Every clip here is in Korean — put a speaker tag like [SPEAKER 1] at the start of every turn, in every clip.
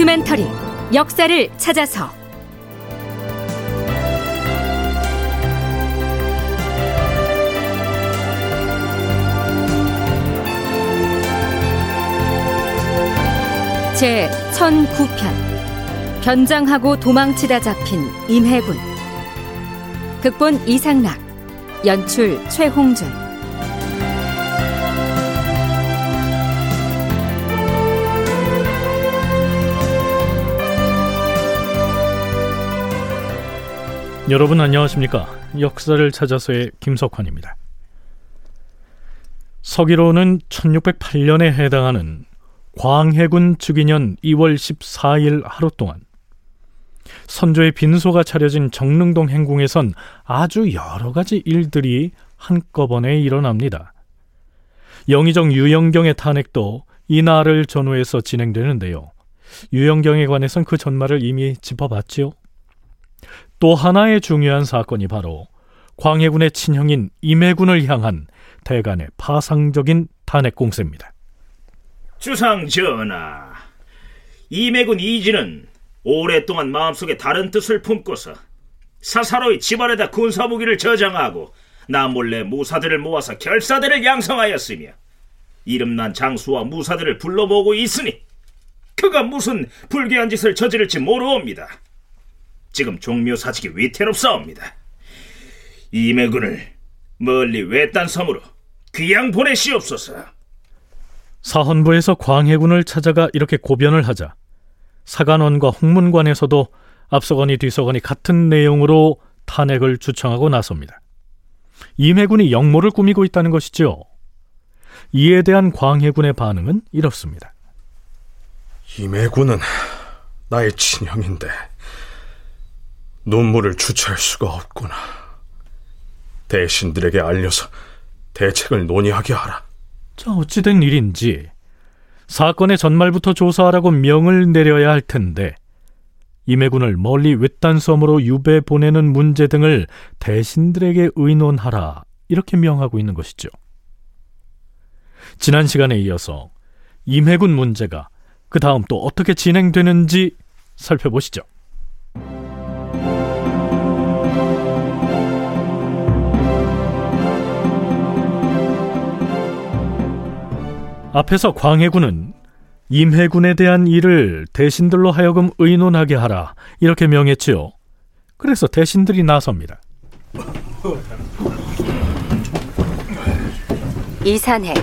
[SPEAKER 1] 다큐멘터리 역사를 찾아서. 제 1009편 변장하고 도망치다 잡힌 임해군. 극본 이상락 연출 최홍준
[SPEAKER 2] 여러분 안녕하십니까? 역사를 찾아서의 김석환입니다. 서기로는 1608년에 해당하는 광해군 즉위년 2월 14일 하루 동안 선조의 빈소가 차려진 정릉동 행궁에선 아주 여러 가지 일들이 한꺼번에 일어납니다. 영의정 유영경의 탄핵도 이날을 전후해서 진행되는데요. 유영경에 관해선 그 전말을 이미 짚어봤지요. 또 하나의 중요한 사건이 바로 광해군의 친형인 임해군을 향한 대간의 파상적인 탄핵 공세입니다.
[SPEAKER 3] 주상 전하, 임해군 이진은 오랫동안 마음속에 다른 뜻을 품고서 사사로이 집안에다 군사무기를 저장하고 남몰래 무사들을 모아서 결사대를 양성하였으며 이름난 장수와 무사들을 불러 모으고 있으니 그가 무슨 불쾌한 짓을 저지를지 모르옵니다. 지금 종묘 사직이 위태롭사옵니다. 이매군을 멀리 외딴 섬으로 귀양 보내시옵소서.
[SPEAKER 2] 사헌부에서 광해군을 찾아가 이렇게 고변을 하자 사관원과 홍문관에서도 앞서거니 뒤서거니 같은 내용으로 탄핵을 주청하고 나섭니다. 임해군이 역모를 꾸미고 있다는 것이죠. 이에 대한 광해군의 반응은 이렇습니다.
[SPEAKER 4] 임해군은 나의 친형인데 눈물을 주체할 수가 없구나. 대신들에게 알려서 대책을 논의하게 하라.
[SPEAKER 2] 자, 어찌된 일인지 사건의 전말부터 조사하라고 명을 내려야 할 텐데 임해군을 멀리 외딴 섬으로 유배 보내는 문제 등을 대신들에게 의논하라 이렇게 명하고 있는 것이죠. 지난 시간에 이어서 임해군 문제가 그 다음 또 어떻게 진행되는지 살펴보시죠. 앞에서 광해군은 임해군에 대한 일을 대신들로 하여금 의논하게 하라 이렇게 명했지요. 그래서 대신들이 나섭니다.
[SPEAKER 1] 이산해,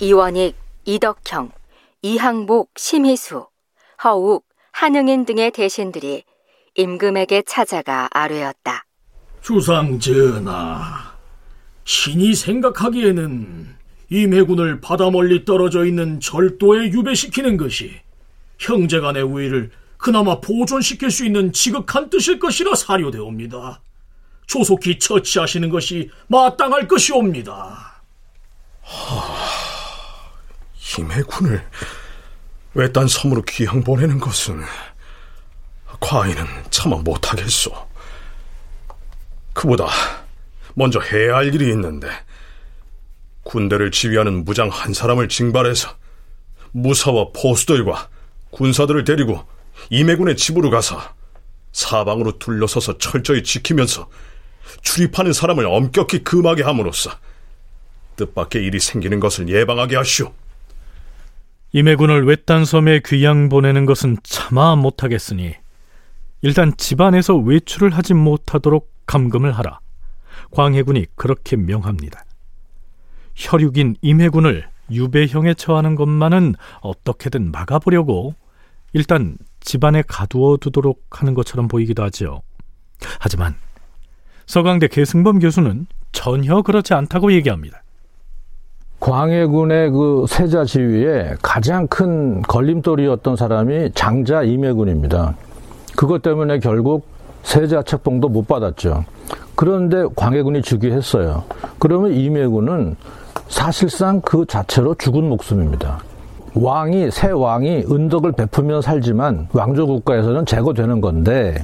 [SPEAKER 1] 이원익, 이덕형, 이항복, 심희수, 허욱, 한응인 등의 대신들이 임금에게 찾아가 아뢰었다.
[SPEAKER 5] 주상 전하, 신이 생각하기에는 임해군을 바다 멀리 떨어져 있는 절도에 유배시키는 것이 형제간의 우위를 그나마 보존시킬 수 있는 지극한 뜻일 것이라 사료되옵니다. 조속히 처치하시는 것이 마땅할 것이옵니다.
[SPEAKER 4] 하... 임해군을 외딴 섬으로 귀양 보내는 것은 과인은 차마 못하겠소. 그보다 먼저 해야 할 일이 있는데 군대를 지휘하는 무장 한 사람을 징발해서 무사와 포수들과 군사들을 데리고 임해군의 집으로 가서 사방으로 둘러서서 철저히 지키면서 출입하는 사람을 엄격히 금하게 함으로써 뜻밖의 일이 생기는 것을 예방하게 하시오.
[SPEAKER 2] 임해군을 외딴 섬에 귀양 보내는 것은 차마 못하겠으니 일단 집안에서 외출을 하지 못하도록 감금을 하라. 광해군이 그렇게 명합니다. 혈육인 임해군을 유배형에 처하는 것만은 어떻게든 막아보려고 일단 집안에 가두어 두도록 하는 것처럼 보이기도 하지요. 하지만 서강대 계승범 교수는 전혀 그렇지 않다고 얘기합니다.
[SPEAKER 6] 광해군의 그 세자 지위에 가장 큰 걸림돌이었던 사람이 장자 임해군입니다. 그것 때문에 결국 세자 책봉도 못 받았죠. 그런데 광해군이 즉위했어요. 그러면 임해군은 사실상 그 자체로 죽은 목숨입니다. 왕이 새 왕이 은덕을 베푸며 살지만 왕조 국가에서는 제거되는 건데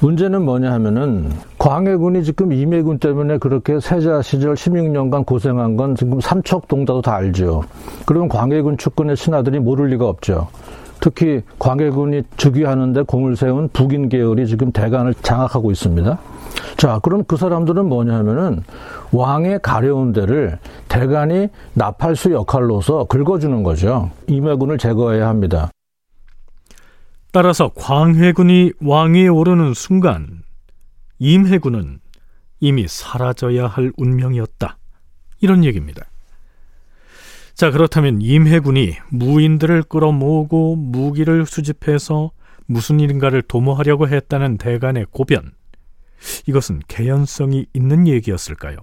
[SPEAKER 6] 문제는 뭐냐 하면은 광해군이 지금 임해군 때문에 그렇게 세자 시절 16년간 고생한 건 지금 삼척동자도 다 알죠. 그러면 광해군 축군의 신하들이 모를 리가 없죠. 특히 광해군이 즉위하는데 공을 세운 북인 계열이 지금 대간을 장악하고 있습니다. 자, 그럼 그 사람들은 뭐냐면은 왕의 가려운 데를 대간이 나팔수 역할로서 긁어주는 거죠. 임해군을 제거해야 합니다.
[SPEAKER 2] 따라서 광해군이 왕위에 오르는 순간 임해군은 이미 사라져야 할 운명이었다. 이런 얘기입니다. 자, 그렇다면 임해군이 무인들을 끌어모으고 무기를 수집해서 무슨 일인가를 도모하려고 했다는 대간의 고변. 이것은 개연성이 있는 얘기였을까요?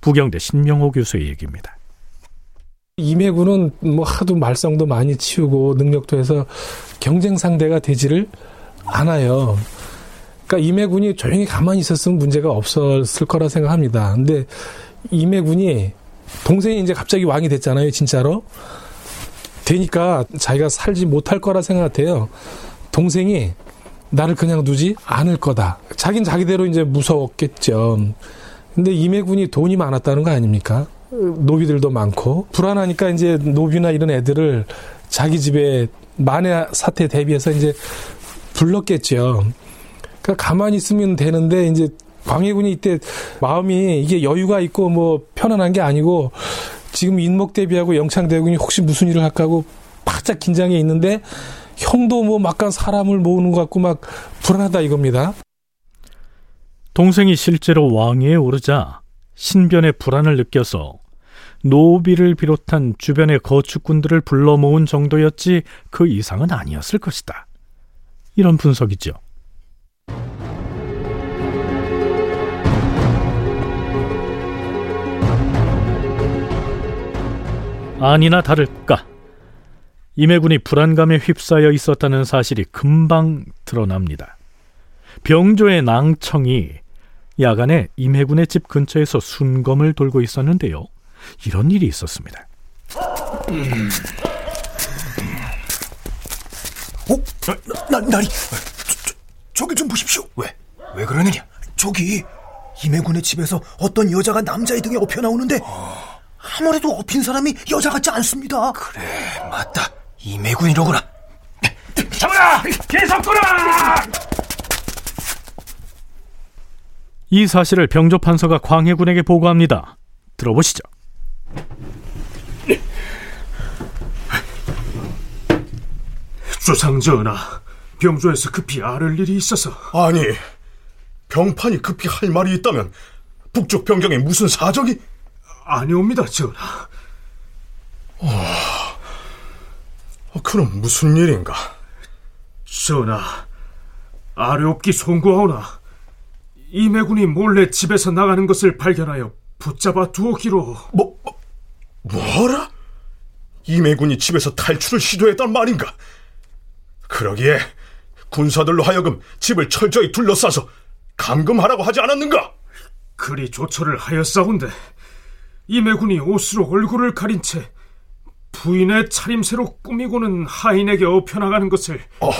[SPEAKER 2] 부경대 신명호 교수의 얘기입니다.
[SPEAKER 7] 임해군은 뭐 하도 말썽도 많이 치우고 능력도 해서 경쟁 상대가 되지를 않아요. 그러니까 임해군이 조용히 가만히 있었으면 문제가 없었을 거라 생각합니다. 근데 임해군이 동생이 이제 갑자기 왕이 됐잖아요, 진짜로. 되니까 자기가 살지 못할 거라 생각해요. 동생이 나를 그냥 두지 않을 거다. 자긴 자기대로 이제 무서웠겠죠. 근데 임해군이 돈이 많았다는 거 아닙니까? 노비들도 많고 불안하니까 이제 노비나 이런 애들을 자기 집에 만해 사태 대비해서 이제 불렀겠죠. 그러니까 가만히 있으면 되는데 이제 광해군이 이때 마음이 이게 여유가 있고 뭐 편안한 게 아니고 지금 인목 대비하고 영창 대군이 혹시 무슨 일을 할까 하고 바짝 긴장해 있는데 형도 뭐 막간 사람을 모으는 것 같고 막 불안하다 이겁니다.
[SPEAKER 2] 동생이 실제로 왕위에 오르자 신변의 불안을 느껴서 노비를 비롯한 주변의 거축군들을 불러 모은 정도였지 그 이상은 아니었을 것이다. 이런 분석이죠. 아니나 다를까 임해군이 불안감에 휩싸여 있었다는 사실이 금방 드러납니다. 병조의 낭청이 야간에 임해군의 집 근처에서 순검을 돌고 있었는데요. 이런 일이 있었습니다. 음.
[SPEAKER 8] 어? 나, 나 리, 저, 저, 기좀 보십시오. 왜? 왜 그러느냐? 저기 임해군의 집에서 어떤 여자가 남자의 등에 업혀 나오는데 어... 아무래도 업힌 사람이 여자 같지 않습니다.
[SPEAKER 9] 그래, 맞다. 임해군이로구나.
[SPEAKER 10] 잡아라! 계속구나!
[SPEAKER 2] 이 사실을 병조 판서가 광해군에게 보고합니다. 들어보시죠.
[SPEAKER 11] 주상 전하, 병조에서 급히 아를 일이 있어서.
[SPEAKER 4] 아니, 병판이 급히 할 말이 있다면 북쪽 병경에 무슨 사정이?
[SPEAKER 11] 아니옵니다, 전하.
[SPEAKER 4] 어, 그럼 무슨 일인가?
[SPEAKER 11] 전하, 아뢰옵기 송구하오나 이매군이 몰래 집에서 나가는 것을 발견하여 붙잡아 두었기로.
[SPEAKER 4] 뭐, 뭐 뭐라? 이매군이 집에서 탈출을 시도했단 말인가? 그러기에 군사들로 하여금 집을 철저히 둘러싸서 감금하라고 하지 않았는가?
[SPEAKER 11] 그리 조처를 하였사온데 이매군이 옷으로 얼굴을 가린 채 부인의 차림새로 꾸미고는 하인에게 업혀나가는 것을 어.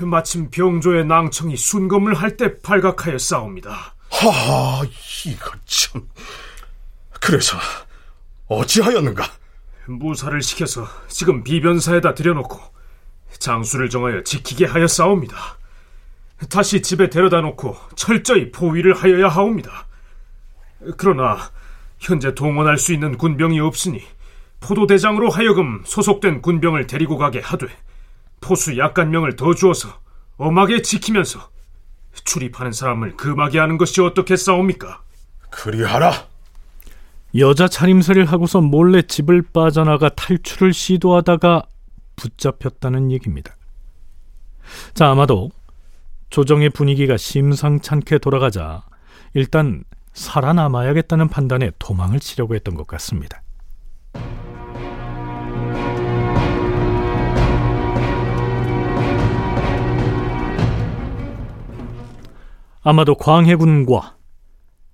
[SPEAKER 11] 마침 병조의 낭청이 순검을 할 때 발각하여 싸웁니다.
[SPEAKER 4] 하하, 이거 참. 그래서 어찌하였는가?
[SPEAKER 11] 무사를 시켜서 지금 비변사에다 들여놓고 장수를 정하여 지키게 하여 싸웁니다. 다시 집에 데려다 놓고 철저히 포위를 하여야 하옵니다. 그러나 현재 동원할 수 있는 군병이 없으니 포도대장으로 하여금 소속된 군병을 데리고 가게 하되 포수 약간명을 더 주어서 엄하게 지키면서 출입하는 사람을 금하게 하는 것이 어떻게 싸웁니까?
[SPEAKER 4] 그리하라.
[SPEAKER 2] 여자 차림새를 하고서 몰래 집을 빠져나가 탈출을 시도하다가 붙잡혔다는 얘기입니다. 자, 아마도 조정의 분위기가 심상찮게 돌아가자 일단 살아남아야겠다는 판단에 도망을 치려고 했던 것 같습니다. 아마도 광해군과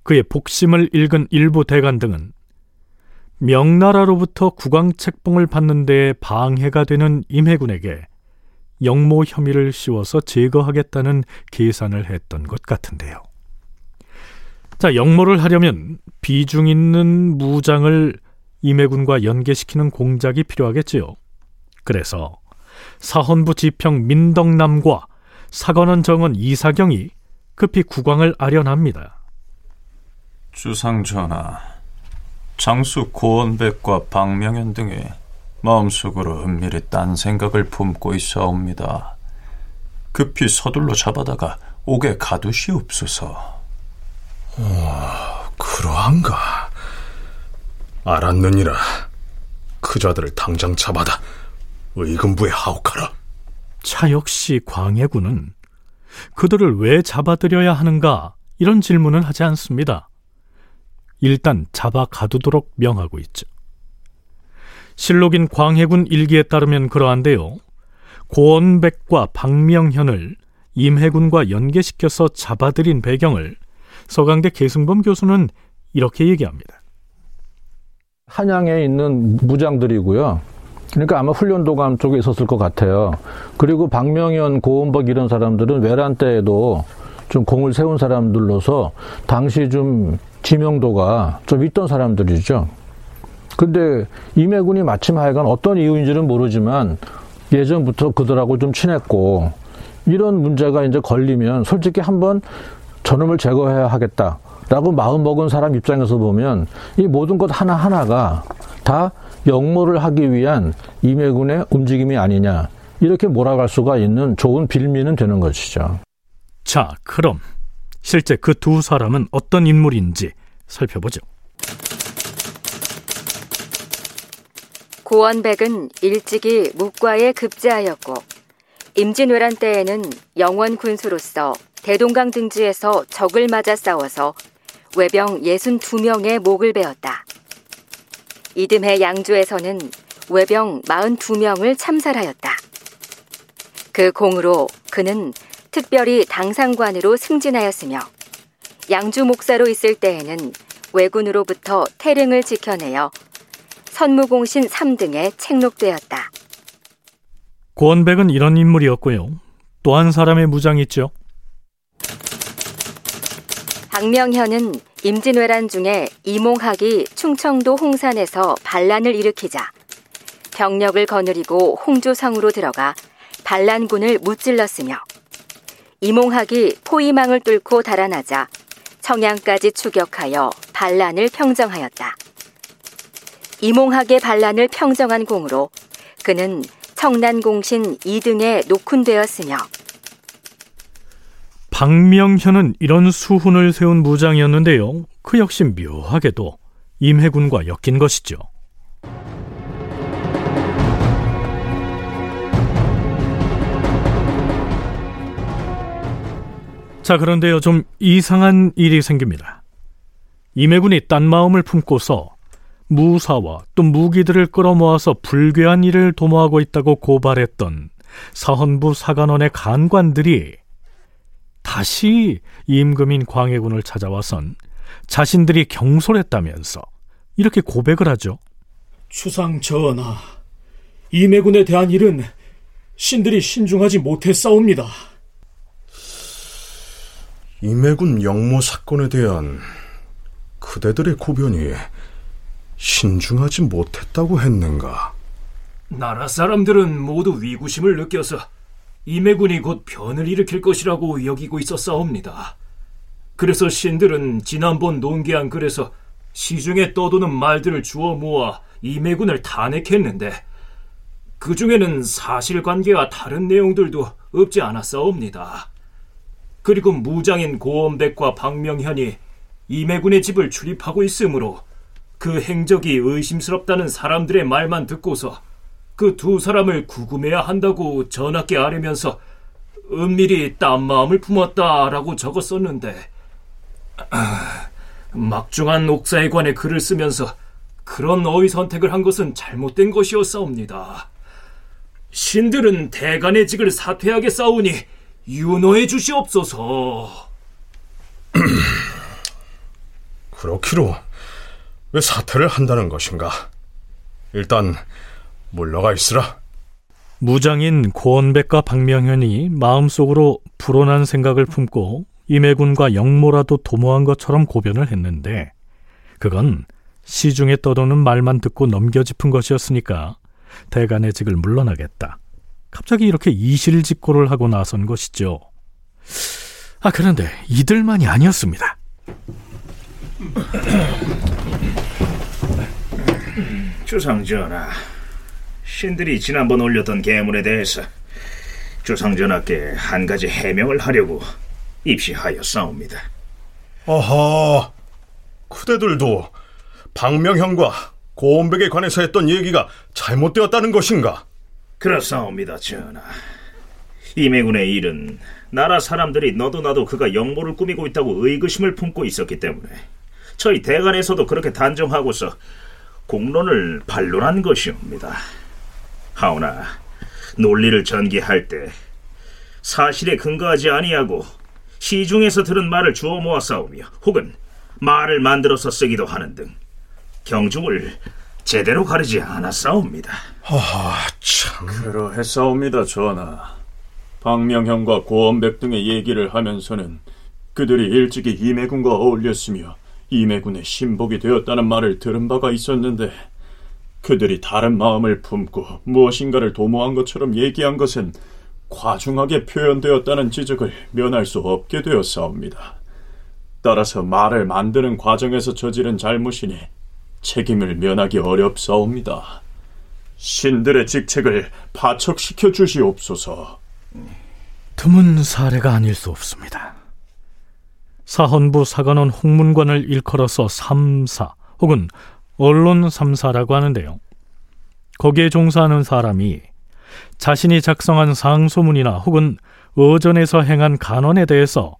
[SPEAKER 2] 그의 복심을 읽은 일부 대관 등은 명나라로부터 국왕 책봉을 받는 데에 방해가 되는 임해군에게 영모 혐의를 씌워서 제거하겠다는 계산을 했던 것 같은데요. 자, 영모를 하려면 비중 있는 무장을 임해군과 연계시키는 공작이 필요하겠지요. 그래서 사헌부 지평 민덕남과 사관원 정원 이사경이 급히 국왕을 아련합니다.
[SPEAKER 12] 주상 전하, 장수 고원백과 박명현 등이 마음속으로 은밀히 딴 생각을 품고 있어옵니다. 급히 서둘러 잡아다가 옥에 가두시옵소서.
[SPEAKER 4] 오, 그러한가? 알았느니라. 그 자들을 당장 잡아다 의금부에 하옥하라.
[SPEAKER 2] 차 역시 광해군은 그들을 왜 잡아들여야 하는가 이런 질문은 하지 않습니다. 일단 잡아 가두도록 명하고 있죠. 실록인 광해군 일기에 따르면 그러한데요. 고원백과 박명현을 임해군과 연계시켜서 잡아들인 배경을 서강대 계승범 교수는 이렇게 얘기합니다.
[SPEAKER 6] 한양에 있는 무장들이고요. 그러니까 아마 훈련도감 쪽에 있었을 것 같아요. 그리고 박명현, 고원박 이런 사람들은 외란 때에도 좀 공을 세운 사람들로서 당시 좀 지명도가 좀 있던 사람들이죠. 근데 임해군이 마침 하여간 어떤 이유인지는 모르지만 예전부터 그들하고 좀 친했고 이런 문제가 이제 걸리면 솔직히 한번 저놈을 제거해야 하겠다라고 마음먹은 사람 입장에서 보면 이 모든 것 하나하나가 다 역모를 하기 위한 임해군의 움직임이 아니냐 이렇게 몰아갈 수가 있는 좋은 빌미는 되는 것이죠.
[SPEAKER 2] 자, 그럼 실제 그 두 사람은 어떤 인물인지 살펴보죠.
[SPEAKER 1] 고원백은 일찍이 묵과에 급제하였고 임진왜란 때에는 영원 군수로서 대동강 등지에서 적을 맞아 싸워서 외병 62명의 목을 베었다. 이듬해 양주에서는 외병 42명을 참살하였다. 그 공으로 그는 특별히 당상관으로 승진하였으며 양주 목사로 있을 때에는 왜군으로부터 태릉을 지켜내어 선무공신 3등에 책록되었다.
[SPEAKER 2] 고원백은 이런 인물이었고요. 또한 사람의 무장이 있죠.
[SPEAKER 1] 박명현은 임진왜란 중에 이몽학이 충청도 홍산에서 반란을 일으키자 병력을 거느리고 홍조성으로 들어가 반란군을 무찔렀으며 이몽학이 포위망을 뚫고 달아나자 청양까지 추격하여 반란을 평정하였다. 이몽학의 반란을 평정한 공으로 그는 청난공신 2등에 녹훈되었으며
[SPEAKER 2] 박명현은 이런 수훈을 세운 무장이었는데요. 그 역시 묘하게도 임해군과 엮인 것이죠. 자, 그런데요, 좀 이상한 일이 생깁니다. 임해군이 딴 마음을 품고서 무사와 또 무기들을 끌어모아서 불괴한 일을 도모하고 있다고 고발했던 사헌부 사관원의 간관들이 다시 임금인 광해군을 찾아와선 자신들이 경솔했다면서 이렇게 고백을 하죠.
[SPEAKER 13] 추상 전하, 임해군에 대한 일은 신들이 신중하지 못했사옵니다.
[SPEAKER 4] 임해군 영모 사건에 대한 그대들의 고변이 신중하지 못했다고 했는가?
[SPEAKER 13] 나라 사람들은 모두 위구심을 느껴서 임해군이 곧 변을 일으킬 것이라고 여기고 있었사옵니다. 그래서 신들은 지난번 논계한 글에서 시중에 떠도는 말들을 주워 모아 임해군을 탄핵했는데 그 중에는 사실관계와 다른 내용들도 없지 않았사옵니다. 그리고 무장인 고원백과 박명현이 임해군의 집을 출입하고 있으므로 그 행적이 의심스럽다는 사람들의 말만 듣고서 그 두 사람을 구금해야 한다고 전하께 아뢰면서 은밀히 딴 마음을 품었다라고 적었었는데 아, 막중한 옥사에 관해 글을 쓰면서 그런 어휘 선택을 한 것은 잘못된 것이었사옵니다. 신들은 대간의 직을 사퇴하게 싸우니 윤호해 주시옵소서.
[SPEAKER 4] 그렇기로 왜 사퇴를 한다는 것인가? 일단 물러가 있으라.
[SPEAKER 2] 무장인 고원백과 박명현이 마음속으로 불온한 생각을 품고 임해군과 영모라도 도모한 것처럼 고변을 했는데 그건 시중에 떠도는 말만 듣고 넘겨짚은 것이었으니까 대간의 직을 물러나겠다. 갑자기 이렇게 이실직고를 하고 나선 것이죠. 아, 그런데 이들만이 아니었습니다.
[SPEAKER 3] 주상전하, 신들이 지난번 올렸던 계문에 대해서 주상전하께 한 가지 해명을 하려고 입시하였사옵니다.
[SPEAKER 4] 아하, 그대들도 박명현과 고원백에 관해서 했던 얘기가 잘못되었다는 것인가?
[SPEAKER 3] 그렇사옵니다, 전하. 이매군의 일은 나라 사람들이 너도 나도 그가 영모를 꾸미고 있다고 의구심을 품고 있었기 때문에 저희 대관에서도 그렇게 단정하고서 공론을 반론한 것이옵니다. 하오나 논리를 전개할 때 사실에 근거하지 아니하고 시중에서 들은 말을 주워 모아 싸우며 혹은 말을 만들어서 쓰기도 하는 등 경중을 제대로 가르지 않았사옵니다.
[SPEAKER 4] 하하, 참.
[SPEAKER 12] 그러했사옵니다, 전하. 박명현과 고원백 등의 얘기를 하면서는 그들이 일찍이 이매군과 어울렸으며 이매군의 신복이 되었다는 말을 들은 바가 있었는데 그들이 다른 마음을 품고 무엇인가를 도모한 것처럼 얘기한 것은 과중하게 표현되었다는 지적을 면할 수 없게 되었사옵니다. 따라서 말을 만드는 과정에서 저지른 잘못이니 책임을 면하기 어렵사옵니다. 신들의 직책을 파척시켜 주시옵소서.
[SPEAKER 2] 드문 사례가 아닐 수 없습니다. 사헌부 사관원 홍문관을 일컬어서 삼사 혹은 언론 삼사라고 하는데요. 거기에 종사하는 사람이 자신이 작성한 상소문이나 혹은 어전에서 행한 간언에 대해서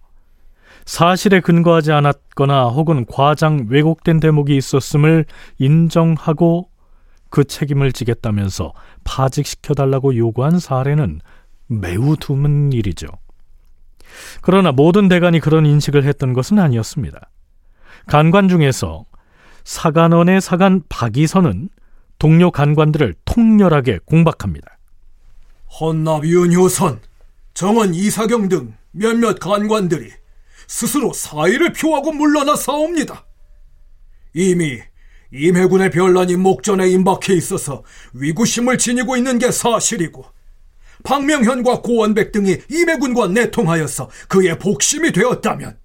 [SPEAKER 2] 사실에 근거하지 않았거나 혹은 과장 왜곡된 대목이 있었음을 인정하고 그 책임을 지겠다면서 파직시켜달라고 요구한 사례는 매우 드문 일이죠. 그러나 모든 대관이 그런 인식을 했던 것은 아니었습니다. 간관 중에서 사관원의 사관 박이선은 동료 간관들을 통렬하게 공박합니다.
[SPEAKER 8] 헌납위원 효선, 정원 이사경 등 몇몇 간관들이 스스로 사의를 표하고 물러나 사옵니다. 이미 임해군의 변란이 목전에 임박해 있어서 위구심을 지니고 있는 게 사실이고 박명현과 고원백 등이 임해군과 내통하여서 그의 복심이 되었다면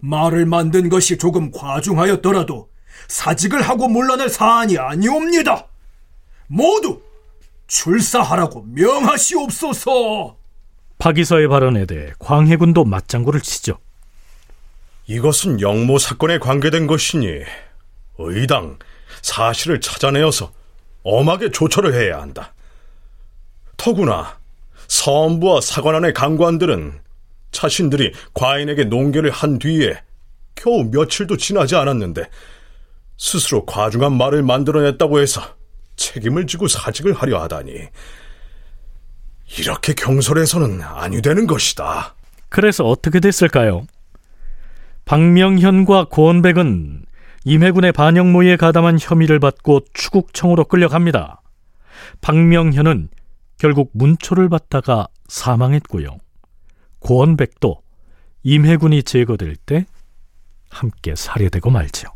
[SPEAKER 8] 말을 만든 것이 조금 과중하였더라도 사직을 하고 물러날 사안이 아니옵니다. 모두 출사하라고 명하시옵소서.
[SPEAKER 2] 박이서의 발언에 대해 광해군도 맞장구를 치죠.
[SPEAKER 4] 이것은 영모 사건에 관계된 것이니 의당 사실을 찾아내어서 엄하게 조처를 해야 한다. 더구나 서원부와 사관원의 강관들은 자신들이 과인에게 농계를 한 뒤에 겨우 며칠도 지나지 않았는데 스스로 과중한 말을 만들어냈다고 해서 책임을 지고 사직을 하려 하다니 이렇게 경솔해서는 아니 되는 것이다.
[SPEAKER 2] 그래서 어떻게 됐을까요? 박명현과 고원백은 임해군의 반영모에 가담한 혐의를 받고 추국청으로 끌려갑니다. 박명현은 결국 문초를 받다가 사망했고요. 고원백도 임해군이 제거될 때 함께 살해되고 말죠.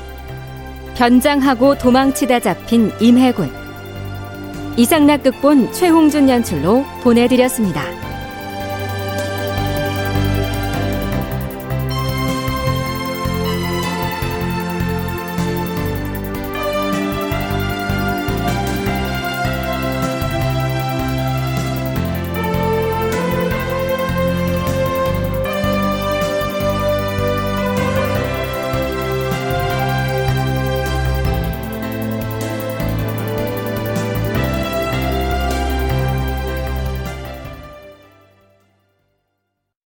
[SPEAKER 1] 변장하고 도망치다 잡힌 임해군 이상락 극본 최홍준 연출로 보내드렸습니다.